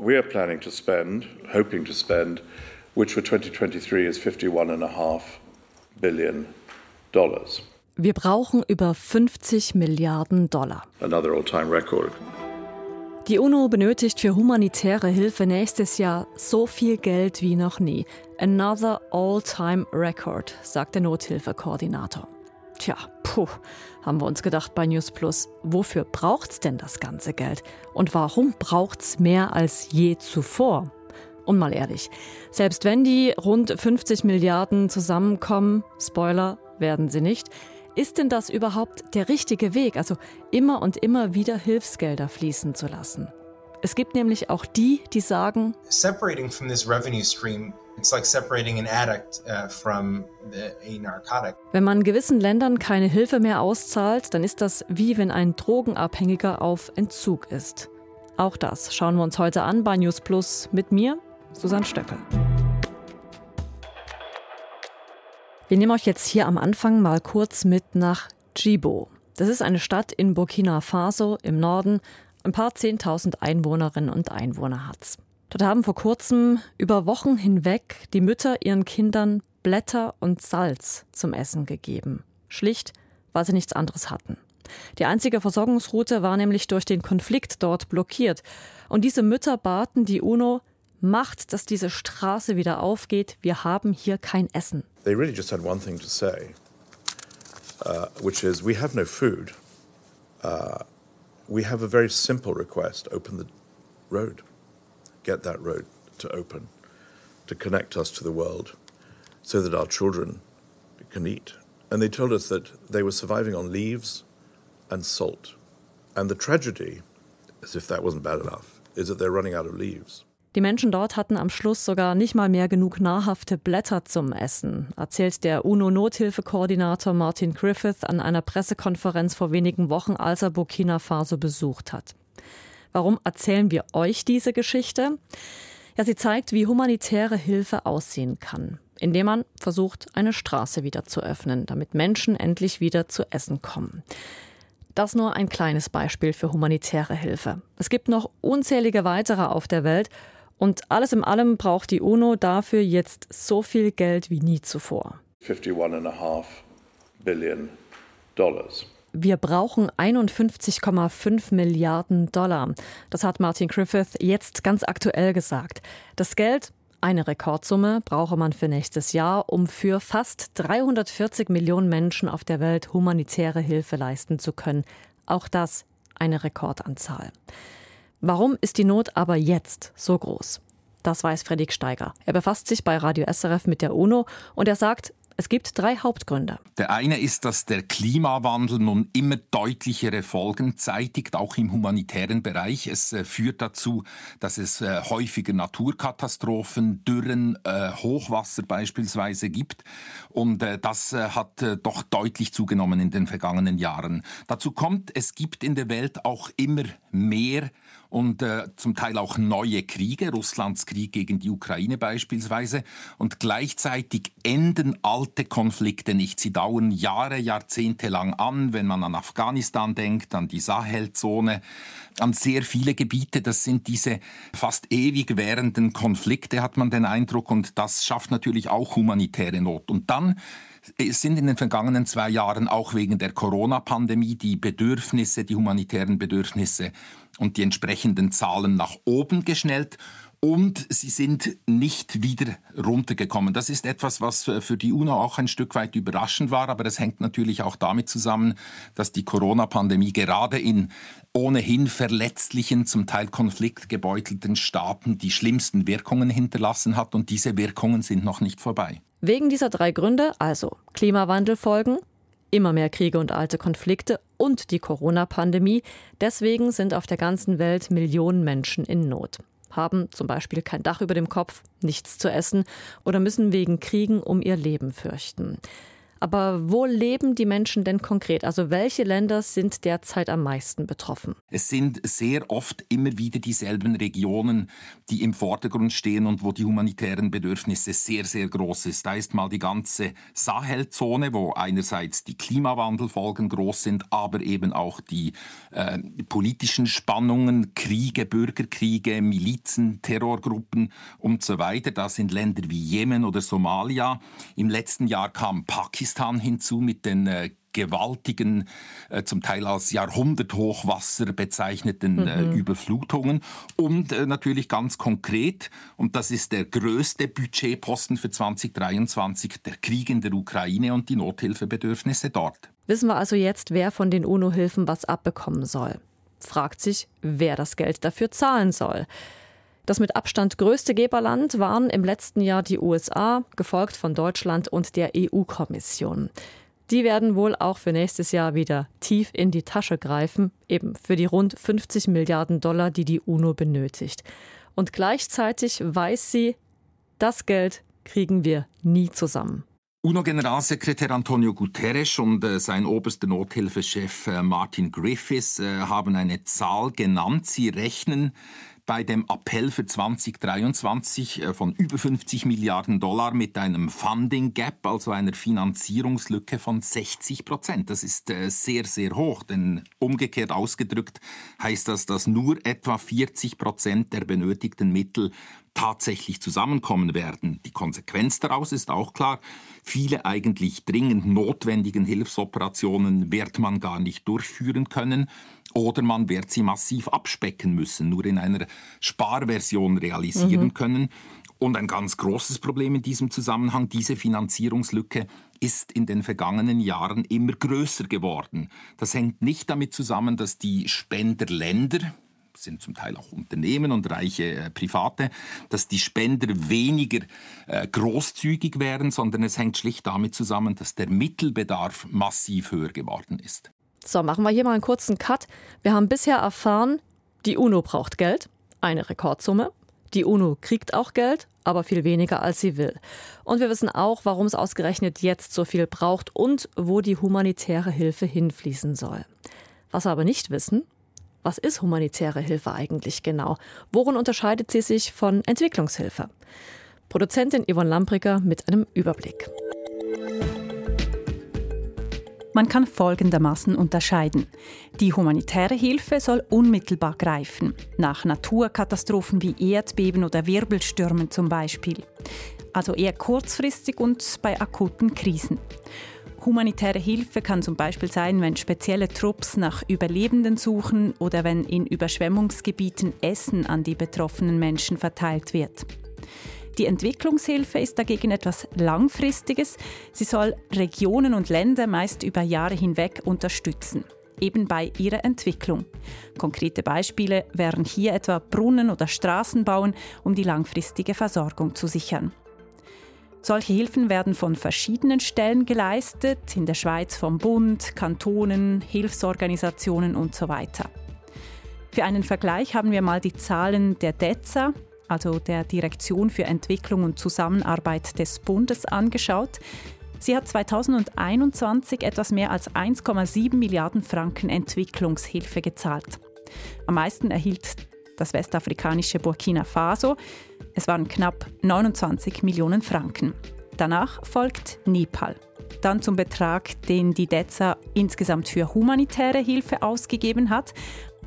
what we're planning to spend, hoping to spend, which for 2023 is 51.5 billion dollars. Wir brauchen über 50 Milliarden Dollar. Another all-time record. Die UNO benötigt für humanitäre Hilfe nächstes Jahr so viel Geld wie noch nie. Another all-time record, sagt der Nothilfekoordinator. Tja, puh, haben wir uns gedacht bei News Plus. Wofür braucht's denn das ganze Geld? Und warum braucht's mehr als je zuvor? Und mal ehrlich, selbst wenn die rund 50 Milliarden zusammenkommen, Spoiler, werden sie nicht, ist denn das überhaupt der richtige Weg, also immer und immer wieder Hilfsgelder fließen zu lassen? Es gibt nämlich auch die, die sagen, separating from this revenue stream It's like separating an addict uh, from the, a narcotic. Wenn man gewissen Ländern keine Hilfe mehr auszahlt, dann ist das wie wenn ein Drogenabhängiger auf Entzug ist. Auch das schauen wir uns heute an bei News Plus mit mir, Susanne Stöckel. Wir nehmen euch jetzt hier am Anfang mal kurz mit nach Djibo. Das ist eine Stadt in Burkina Faso im Norden. Ein paar Zehntausend Einwohnerinnen und Einwohner hat's. Dort haben vor kurzem über Wochen hinweg die Mütter ihren Kindern Blätter und Salz zum Essen gegeben. Schlicht, weil sie nichts anderes hatten. Die einzige Versorgungsroute war nämlich durch den Konflikt dort blockiert. Und diese Mütter baten die UNO, macht, dass diese Straße wieder aufgeht. Wir haben hier kein Essen. They really just had one thing to say, uh, which is we have no food. Uh, we have a very simple request: open the road, get that road to open, to connect us to the world, so that our children can eat. And they told us that they were surviving on leaves and salt. And the tragedy, as if that wasn't bad enough, is that they're running out of leaves. Die Menschen dort hatten am Schluss sogar nicht mal mehr genug nahrhafte Blätter zum Essen, erzählt der UNO-Nothilfekoordinator Martin Griffith an einer Pressekonferenz vor wenigen Wochen, als er Burkina Faso besucht hat. Warum erzählen wir euch diese Geschichte? Ja, sie zeigt, wie humanitäre Hilfe aussehen kann, indem man versucht, eine Straße wieder zu öffnen, damit Menschen endlich wieder zu essen kommen. Das nur ein kleines Beispiel für humanitäre Hilfe. Es gibt noch unzählige weitere auf der Welt und alles in allem braucht die UNO dafür jetzt so viel Geld wie nie zuvor. 51,5 Billion Dollars. Wir brauchen 51,5 Milliarden Dollar. Das hat Martin Griffith jetzt ganz aktuell gesagt. Das Geld, eine Rekordsumme, brauche man für nächstes Jahr, um für fast 340 Millionen Menschen auf der Welt humanitäre Hilfe leisten zu können. Auch das eine Rekordanzahl. Warum ist die Not aber jetzt so groß? Das weiß Fredrik Steiger. Er befasst sich bei Radio SRF mit der UNO und er sagt, es gibt drei Hauptgründe. Der eine ist, dass der Klimawandel nun immer deutlichere Folgen zeitigt, auch im humanitären Bereich. Es äh, führt dazu, dass es äh, häufiger Naturkatastrophen, Dürren, äh, Hochwasser beispielsweise gibt. Und äh, das äh, hat äh, doch deutlich zugenommen in den vergangenen Jahren. Dazu kommt, es gibt in der Welt auch immer mehr und äh, zum Teil auch neue Kriege, Russlands Krieg gegen die Ukraine beispielsweise. Und gleichzeitig enden alte Konflikte nicht. Sie dauern Jahre, Jahrzehnte lang an, wenn man an Afghanistan denkt, an die Sahelzone, an sehr viele Gebiete. Das sind diese fast ewig währenden Konflikte, hat man den Eindruck. Und das schafft natürlich auch humanitäre Not. Und dann es sind in den vergangenen zwei Jahren auch wegen der Corona-Pandemie die Bedürfnisse, die humanitären Bedürfnisse und die entsprechenden Zahlen nach oben geschnellt und sie sind nicht wieder runtergekommen. Das ist etwas, was für die UNO auch ein Stück weit überraschend war, aber das hängt natürlich auch damit zusammen, dass die Corona-Pandemie gerade in ohnehin verletzlichen, zum Teil konfliktgebeutelten Staaten die schlimmsten Wirkungen hinterlassen hat und diese Wirkungen sind noch nicht vorbei. Wegen dieser drei Gründe, also Klimawandelfolgen, immer mehr Kriege und alte Konflikte und die Corona-Pandemie, deswegen sind auf der ganzen Welt Millionen Menschen in Not haben zum Beispiel kein Dach über dem Kopf, nichts zu essen oder müssen wegen Kriegen um ihr Leben fürchten. Aber wo leben die Menschen denn konkret? Also welche Länder sind derzeit am meisten betroffen? Es sind sehr oft immer wieder dieselben Regionen, die im Vordergrund stehen und wo die humanitären Bedürfnisse sehr, sehr groß sind. Da ist mal die ganze Sahelzone, wo einerseits die Klimawandelfolgen groß sind, aber eben auch die äh, politischen Spannungen, Kriege, Bürgerkriege, Milizen, Terrorgruppen und so weiter. Da sind Länder wie Jemen oder Somalia. Im letzten Jahr kam Pakistan hinzu mit den äh, gewaltigen, äh, zum Teil als Jahrhunderthochwasser bezeichneten äh, mhm. Überflutungen und äh, natürlich ganz konkret, und das ist der größte Budgetposten für 2023, der Krieg in der Ukraine und die Nothilfebedürfnisse dort. Wissen wir also jetzt, wer von den UNO-Hilfen was abbekommen soll? Fragt sich, wer das Geld dafür zahlen soll. Das mit Abstand größte Geberland waren im letzten Jahr die USA, gefolgt von Deutschland und der EU-Kommission. Die werden wohl auch für nächstes Jahr wieder tief in die Tasche greifen, eben für die rund 50 Milliarden Dollar, die die UNO benötigt. Und gleichzeitig weiß sie, das Geld kriegen wir nie zusammen. UNO-Generalsekretär Antonio Guterres und äh, sein oberster Nothilfechef äh, Martin Griffiths äh, haben eine Zahl genannt. Sie rechnen bei dem Appell für 2023 äh, von über 50 Milliarden Dollar mit einem Funding Gap, also einer Finanzierungslücke von 60 Prozent. Das ist äh, sehr, sehr hoch, denn umgekehrt ausgedrückt heißt das, dass nur etwa 40 Prozent der benötigten Mittel tatsächlich zusammenkommen werden. Die Konsequenz daraus ist auch klar, viele eigentlich dringend notwendigen Hilfsoperationen wird man gar nicht durchführen können oder man wird sie massiv abspecken müssen, nur in einer Sparversion realisieren mhm. können. Und ein ganz großes Problem in diesem Zusammenhang, diese Finanzierungslücke ist in den vergangenen Jahren immer größer geworden. Das hängt nicht damit zusammen, dass die Spenderländer, sind zum Teil auch Unternehmen und reiche äh, Private, dass die Spender weniger äh, großzügig wären, sondern es hängt schlicht damit zusammen, dass der Mittelbedarf massiv höher geworden ist. So, machen wir hier mal einen kurzen Cut. Wir haben bisher erfahren, die UNO braucht Geld, eine Rekordsumme. Die UNO kriegt auch Geld, aber viel weniger als sie will. Und wir wissen auch, warum es ausgerechnet jetzt so viel braucht und wo die humanitäre Hilfe hinfließen soll. Was wir aber nicht wissen, was ist humanitäre Hilfe eigentlich genau? Worin unterscheidet sie sich von Entwicklungshilfe? Produzentin Yvonne Lampricker mit einem Überblick. Man kann folgendermaßen unterscheiden. Die humanitäre Hilfe soll unmittelbar greifen, nach Naturkatastrophen wie Erdbeben oder Wirbelstürmen zum Beispiel. Also eher kurzfristig und bei akuten Krisen. Humanitäre Hilfe kann zum Beispiel sein, wenn spezielle Trupps nach Überlebenden suchen oder wenn in Überschwemmungsgebieten Essen an die betroffenen Menschen verteilt wird. Die Entwicklungshilfe ist dagegen etwas Langfristiges. Sie soll Regionen und Länder meist über Jahre hinweg unterstützen eben bei ihrer Entwicklung. Konkrete Beispiele wären hier etwa Brunnen oder Straßen bauen, um die langfristige Versorgung zu sichern. Solche Hilfen werden von verschiedenen Stellen geleistet, in der Schweiz vom Bund, Kantonen, Hilfsorganisationen und so weiter. Für einen Vergleich haben wir mal die Zahlen der DEZA, also der Direktion für Entwicklung und Zusammenarbeit des Bundes, angeschaut. Sie hat 2021 etwas mehr als 1,7 Milliarden Franken Entwicklungshilfe gezahlt. Am meisten erhielt das westafrikanische Burkina Faso. Es waren knapp 29 Millionen Franken. Danach folgt Nepal. Dann zum Betrag, den die DEZA insgesamt für humanitäre Hilfe ausgegeben hat.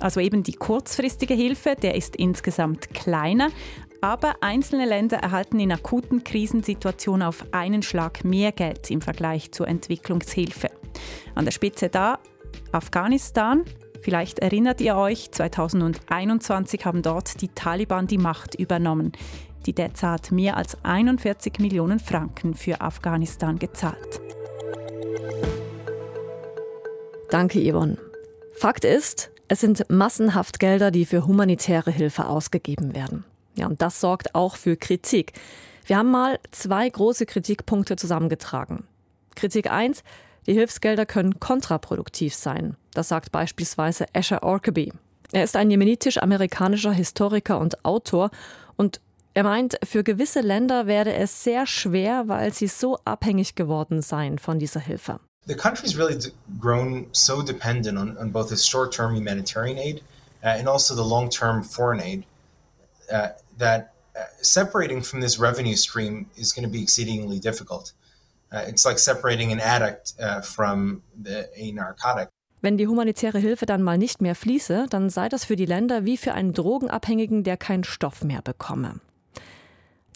Also eben die kurzfristige Hilfe, der ist insgesamt kleiner, aber einzelne Länder erhalten in akuten Krisensituationen auf einen Schlag mehr Geld im Vergleich zur Entwicklungshilfe. An der Spitze da Afghanistan. Vielleicht erinnert ihr euch, 2021 haben dort die Taliban die Macht übernommen. Die DEZA hat mehr als 41 Millionen Franken für Afghanistan gezahlt. Danke, Yvonne. Fakt ist, es sind massenhaft Gelder, die für humanitäre Hilfe ausgegeben werden. Ja, und das sorgt auch für Kritik. Wir haben mal zwei große Kritikpunkte zusammengetragen. Kritik 1, die Hilfsgelder können kontraproduktiv sein. Das sagt beispielsweise Asher Orkaby. Er ist ein jemenitisch-amerikanischer Historiker und Autor und Er meint, für gewisse Länder werde es sehr schwer, weil sie so abhängig geworden seien von dieser Hilfe. The country's really grown so dependent on, on both its short-term humanitarian aid uh, and also the long-term foreign aid uh, that uh, separating from this revenue stream is going to be exceedingly difficult. Uh, it's like separating an addict uh, from the, a narcotic. Wenn die humanitäre Hilfe dann mal nicht mehr fließe, dann sei das für die Länder wie für einen Drogenabhängigen, der keinen Stoff mehr bekomme.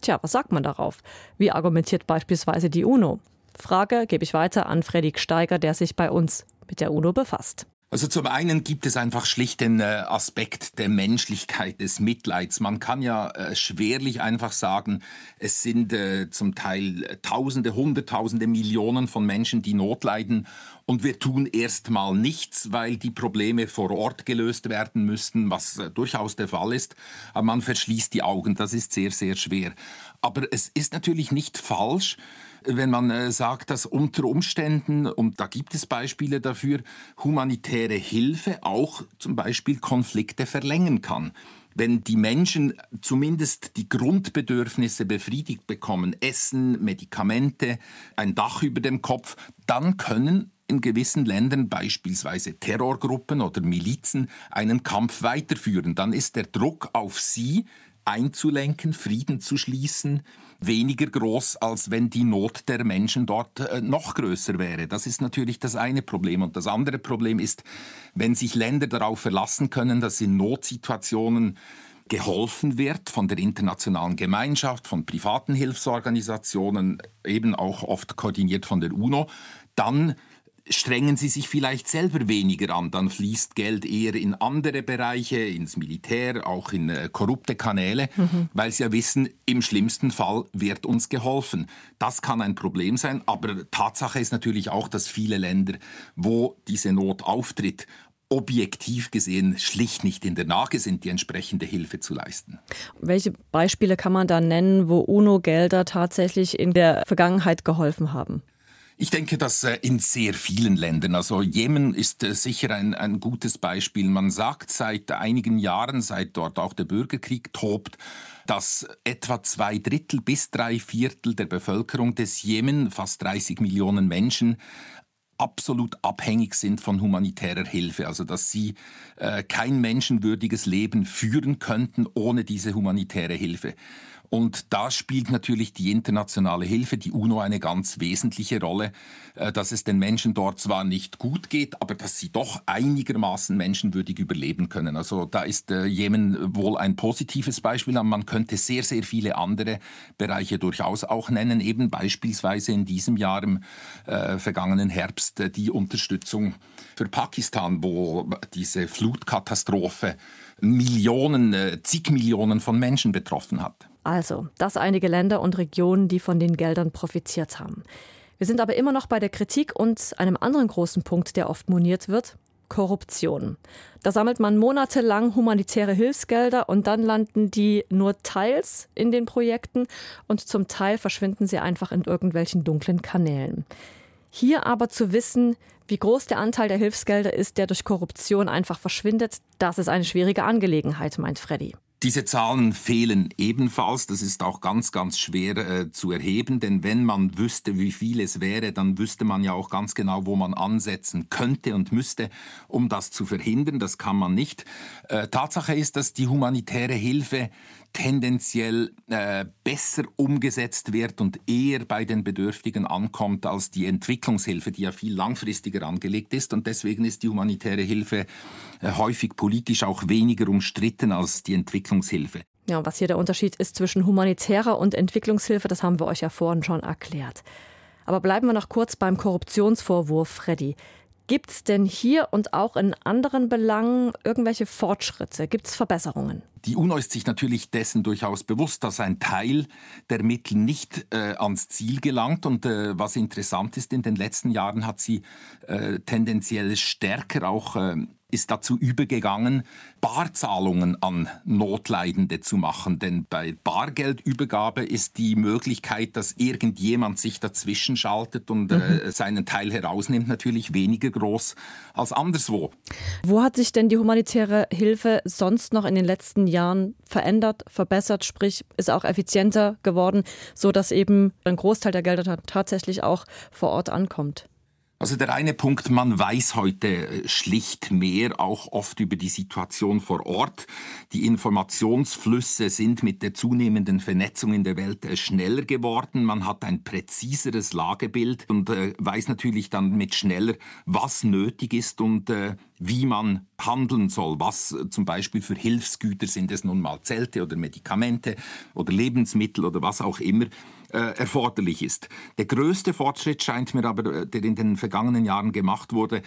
Tja, was sagt man darauf? Wie argumentiert beispielsweise die UNO? Frage gebe ich weiter an Fredrik Steiger, der sich bei uns mit der UNO befasst. Also zum einen gibt es einfach schlicht den äh, Aspekt der Menschlichkeit, des Mitleids. Man kann ja äh, schwerlich einfach sagen, es sind äh, zum Teil Tausende, Hunderttausende, Millionen von Menschen, die Not leiden und wir tun erstmal nichts, weil die Probleme vor Ort gelöst werden müssten, was durchaus der Fall ist. Aber man verschließt die Augen, das ist sehr, sehr schwer. Aber es ist natürlich nicht falsch, wenn man äh, sagt, dass unter Umständen, und da gibt es Beispiele dafür, humanitäre Hilfe auch zum Beispiel Konflikte verlängern kann wenn die Menschen zumindest die Grundbedürfnisse befriedigt bekommen, Essen, Medikamente, ein Dach über dem Kopf, dann können in gewissen Ländern beispielsweise Terrorgruppen oder Milizen einen Kampf weiterführen. Dann ist der Druck auf sie einzulenken, Frieden zu schließen, weniger groß, als wenn die Not der Menschen dort äh, noch größer wäre. Das ist natürlich das eine Problem. Und das andere Problem ist, wenn sich Länder darauf verlassen können, dass in Notsituationen geholfen wird von der internationalen Gemeinschaft, von privaten Hilfsorganisationen, eben auch oft koordiniert von der UNO, dann strengen sie sich vielleicht selber weniger an, dann fließt Geld eher in andere Bereiche, ins Militär, auch in äh, korrupte Kanäle, mhm. weil sie ja wissen, im schlimmsten Fall wird uns geholfen. Das kann ein Problem sein, aber Tatsache ist natürlich auch, dass viele Länder, wo diese Not auftritt, objektiv gesehen schlicht nicht in der Lage sind, die entsprechende Hilfe zu leisten. Welche Beispiele kann man da nennen, wo UNO-Gelder tatsächlich in der Vergangenheit geholfen haben? Ich denke, dass äh, in sehr vielen Ländern, also Jemen ist äh, sicher ein, ein gutes Beispiel. Man sagt seit einigen Jahren, seit dort auch der Bürgerkrieg tobt, dass etwa zwei Drittel bis drei Viertel der Bevölkerung des Jemen, fast 30 Millionen Menschen, absolut abhängig sind von humanitärer Hilfe, also dass sie äh, kein menschenwürdiges Leben führen könnten ohne diese humanitäre Hilfe. Und da spielt natürlich die internationale Hilfe, die UNO, eine ganz wesentliche Rolle, äh, dass es den Menschen dort zwar nicht gut geht, aber dass sie doch einigermaßen menschenwürdig überleben können. Also da ist äh, Jemen wohl ein positives Beispiel, aber man könnte sehr, sehr viele andere Bereiche durchaus auch nennen, eben beispielsweise in diesem Jahr im äh, vergangenen Herbst äh, die Unterstützung für Pakistan, wo diese Flutkatastrophe Millionen, äh, zig Millionen von Menschen betroffen hat. Also, das einige Länder und Regionen, die von den Geldern profitiert haben. Wir sind aber immer noch bei der Kritik und einem anderen großen Punkt, der oft moniert wird, Korruption. Da sammelt man monatelang humanitäre Hilfsgelder und dann landen die nur teils in den Projekten und zum Teil verschwinden sie einfach in irgendwelchen dunklen Kanälen. Hier aber zu wissen, wie groß der Anteil der Hilfsgelder ist, der durch Korruption einfach verschwindet, das ist eine schwierige Angelegenheit, meint Freddy. Diese Zahlen fehlen ebenfalls. Das ist auch ganz, ganz schwer äh, zu erheben, denn wenn man wüsste, wie viel es wäre, dann wüsste man ja auch ganz genau, wo man ansetzen könnte und müsste, um das zu verhindern. Das kann man nicht. Äh, Tatsache ist, dass die humanitäre Hilfe tendenziell äh, besser umgesetzt wird und eher bei den Bedürftigen ankommt als die Entwicklungshilfe, die ja viel langfristiger angelegt ist. Und deswegen ist die humanitäre Hilfe äh, häufig politisch auch weniger umstritten als die Entwicklungshilfe. Ja, was hier der Unterschied ist zwischen humanitärer und Entwicklungshilfe, das haben wir euch ja vorhin schon erklärt. Aber bleiben wir noch kurz beim Korruptionsvorwurf, Freddy. Gibt es denn hier und auch in anderen Belangen irgendwelche Fortschritte? Gibt es Verbesserungen? Die UNO ist sich natürlich dessen durchaus bewusst, dass ein Teil der Mittel nicht äh, ans Ziel gelangt. Und äh, was interessant ist, in den letzten Jahren hat sie äh, tendenziell stärker auch äh, ist dazu übergegangen, Barzahlungen an Notleidende zu machen. Denn bei Bargeldübergabe ist die Möglichkeit, dass irgendjemand sich dazwischen schaltet und äh, mhm. äh, seinen Teil herausnimmt, natürlich weniger groß als anderswo. Wo hat sich denn die humanitäre Hilfe sonst noch in den letzten Jahren verändert, verbessert, sprich ist auch effizienter geworden, so dass eben ein Großteil der Gelder tatsächlich auch vor Ort ankommt. Also der eine Punkt, man weiß heute äh, schlicht mehr, auch oft über die Situation vor Ort. Die Informationsflüsse sind mit der zunehmenden Vernetzung in der Welt äh, schneller geworden. Man hat ein präziseres Lagebild und äh, weiß natürlich dann mit schneller, was nötig ist und wie man handeln soll. Was zum Beispiel für Hilfsgüter sind es nun mal Zelte oder Medikamente oder Lebensmittel oder was auch immer äh, erforderlich ist. Der größte Fortschritt scheint mir aber, äh, der in den vergangenen Jahren gemacht wurde,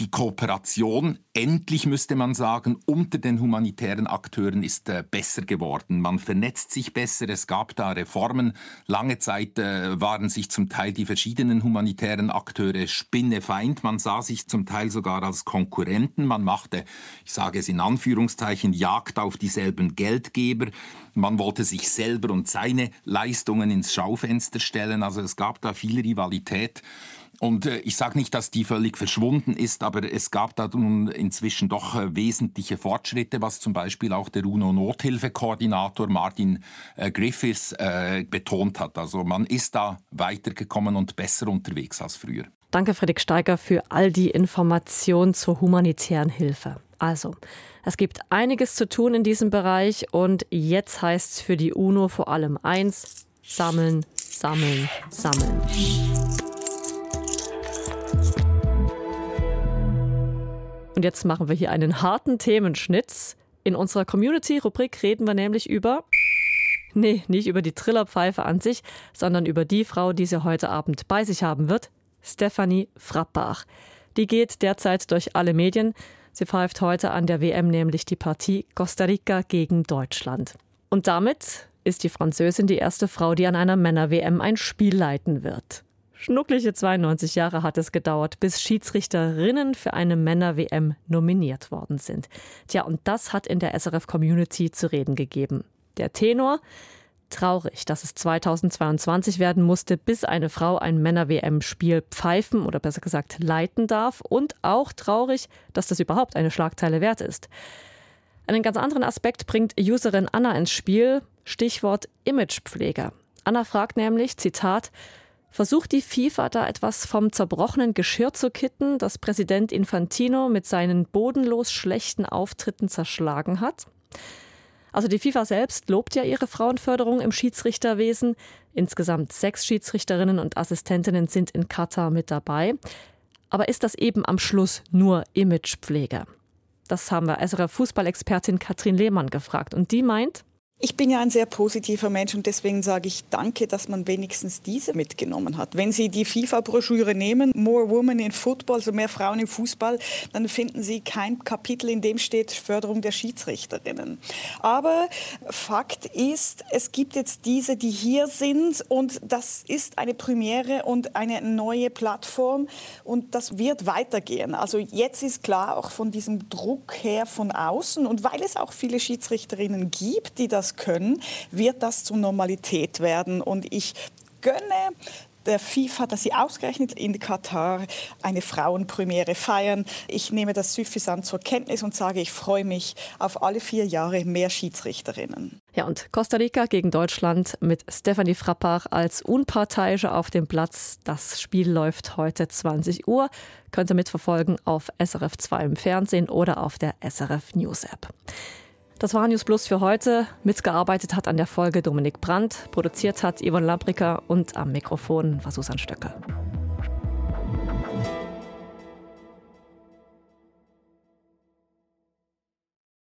die Kooperation, endlich müsste man sagen, unter den humanitären Akteuren ist äh, besser geworden. Man vernetzt sich besser, es gab da Reformen. Lange Zeit äh, waren sich zum Teil die verschiedenen humanitären Akteure Spinnefeind. Man sah sich zum Teil sogar als Konkurrenten. Man machte, ich sage es in Anführungszeichen, Jagd auf dieselben Geldgeber. Man wollte sich selber und seine Leistungen ins Schaufenster stellen. Also es gab da viel Rivalität. Und äh, ich sage nicht, dass die völlig verschwunden ist, aber es gab da nun inzwischen doch äh, wesentliche Fortschritte, was zum Beispiel auch der UNO-Nothilfekoordinator Martin äh, Griffiths betont hat. Also man ist da weitergekommen und besser unterwegs als früher. Danke, Friedrich Steiger, für all die Informationen zur humanitären Hilfe. Also, es gibt einiges zu tun in diesem Bereich und jetzt heißt es für die UNO vor allem eins, sammeln, sammeln, sammeln. Und jetzt machen wir hier einen harten Themenschnitt. In unserer Community-Rubrik reden wir nämlich über. Nee, nicht über die Trillerpfeife an sich, sondern über die Frau, die sie heute Abend bei sich haben wird, Stephanie Frappach. Die geht derzeit durch alle Medien. Sie pfeift heute an der WM nämlich die Partie Costa Rica gegen Deutschland. Und damit ist die Französin die erste Frau, die an einer Männer-WM ein Spiel leiten wird. Schnuckliche 92 Jahre hat es gedauert, bis Schiedsrichterinnen für eine Männer-WM nominiert worden sind. Tja, und das hat in der SRF-Community zu reden gegeben. Der Tenor? Traurig, dass es 2022 werden musste, bis eine Frau ein Männer-WM-Spiel pfeifen oder besser gesagt leiten darf. Und auch traurig, dass das überhaupt eine Schlagzeile wert ist. Einen ganz anderen Aspekt bringt Userin Anna ins Spiel. Stichwort Imagepfleger. Anna fragt nämlich, Zitat, Versucht die FIFA da etwas vom zerbrochenen Geschirr zu kitten, das Präsident Infantino mit seinen bodenlos schlechten Auftritten zerschlagen hat? Also die FIFA selbst lobt ja ihre Frauenförderung im Schiedsrichterwesen. Insgesamt sechs Schiedsrichterinnen und Assistentinnen sind in Katar mit dabei. Aber ist das eben am Schluss nur Imagepflege? Das haben wir SRF Fußballexpertin Katrin Lehmann gefragt. Und die meint, ich bin ja ein sehr positiver Mensch und deswegen sage ich danke, dass man wenigstens diese mitgenommen hat. Wenn Sie die FIFA-Broschüre nehmen, More Women in Football, also mehr Frauen im Fußball, dann finden Sie kein Kapitel, in dem steht Förderung der Schiedsrichterinnen. Aber Fakt ist, es gibt jetzt diese, die hier sind und das ist eine Premiere und eine neue Plattform und das wird weitergehen. Also jetzt ist klar, auch von diesem Druck her von außen und weil es auch viele Schiedsrichterinnen gibt, die das können, wird das zur Normalität werden. Und ich gönne der FIFA, dass sie ausgerechnet in Katar eine Frauenpremiere feiern. Ich nehme das suffisant zur Kenntnis und sage, ich freue mich auf alle vier Jahre mehr Schiedsrichterinnen. Ja, und Costa Rica gegen Deutschland mit Stephanie Frappach als Unparteiische auf dem Platz. Das Spiel läuft heute 20 Uhr. Könnt ihr mitverfolgen auf SRF 2 im Fernsehen oder auf der SRF News App. Das war News Plus für heute. Mitgearbeitet hat an der Folge Dominik Brandt, produziert hat Yvonne Labrika und am Mikrofon war Susan Stöcker.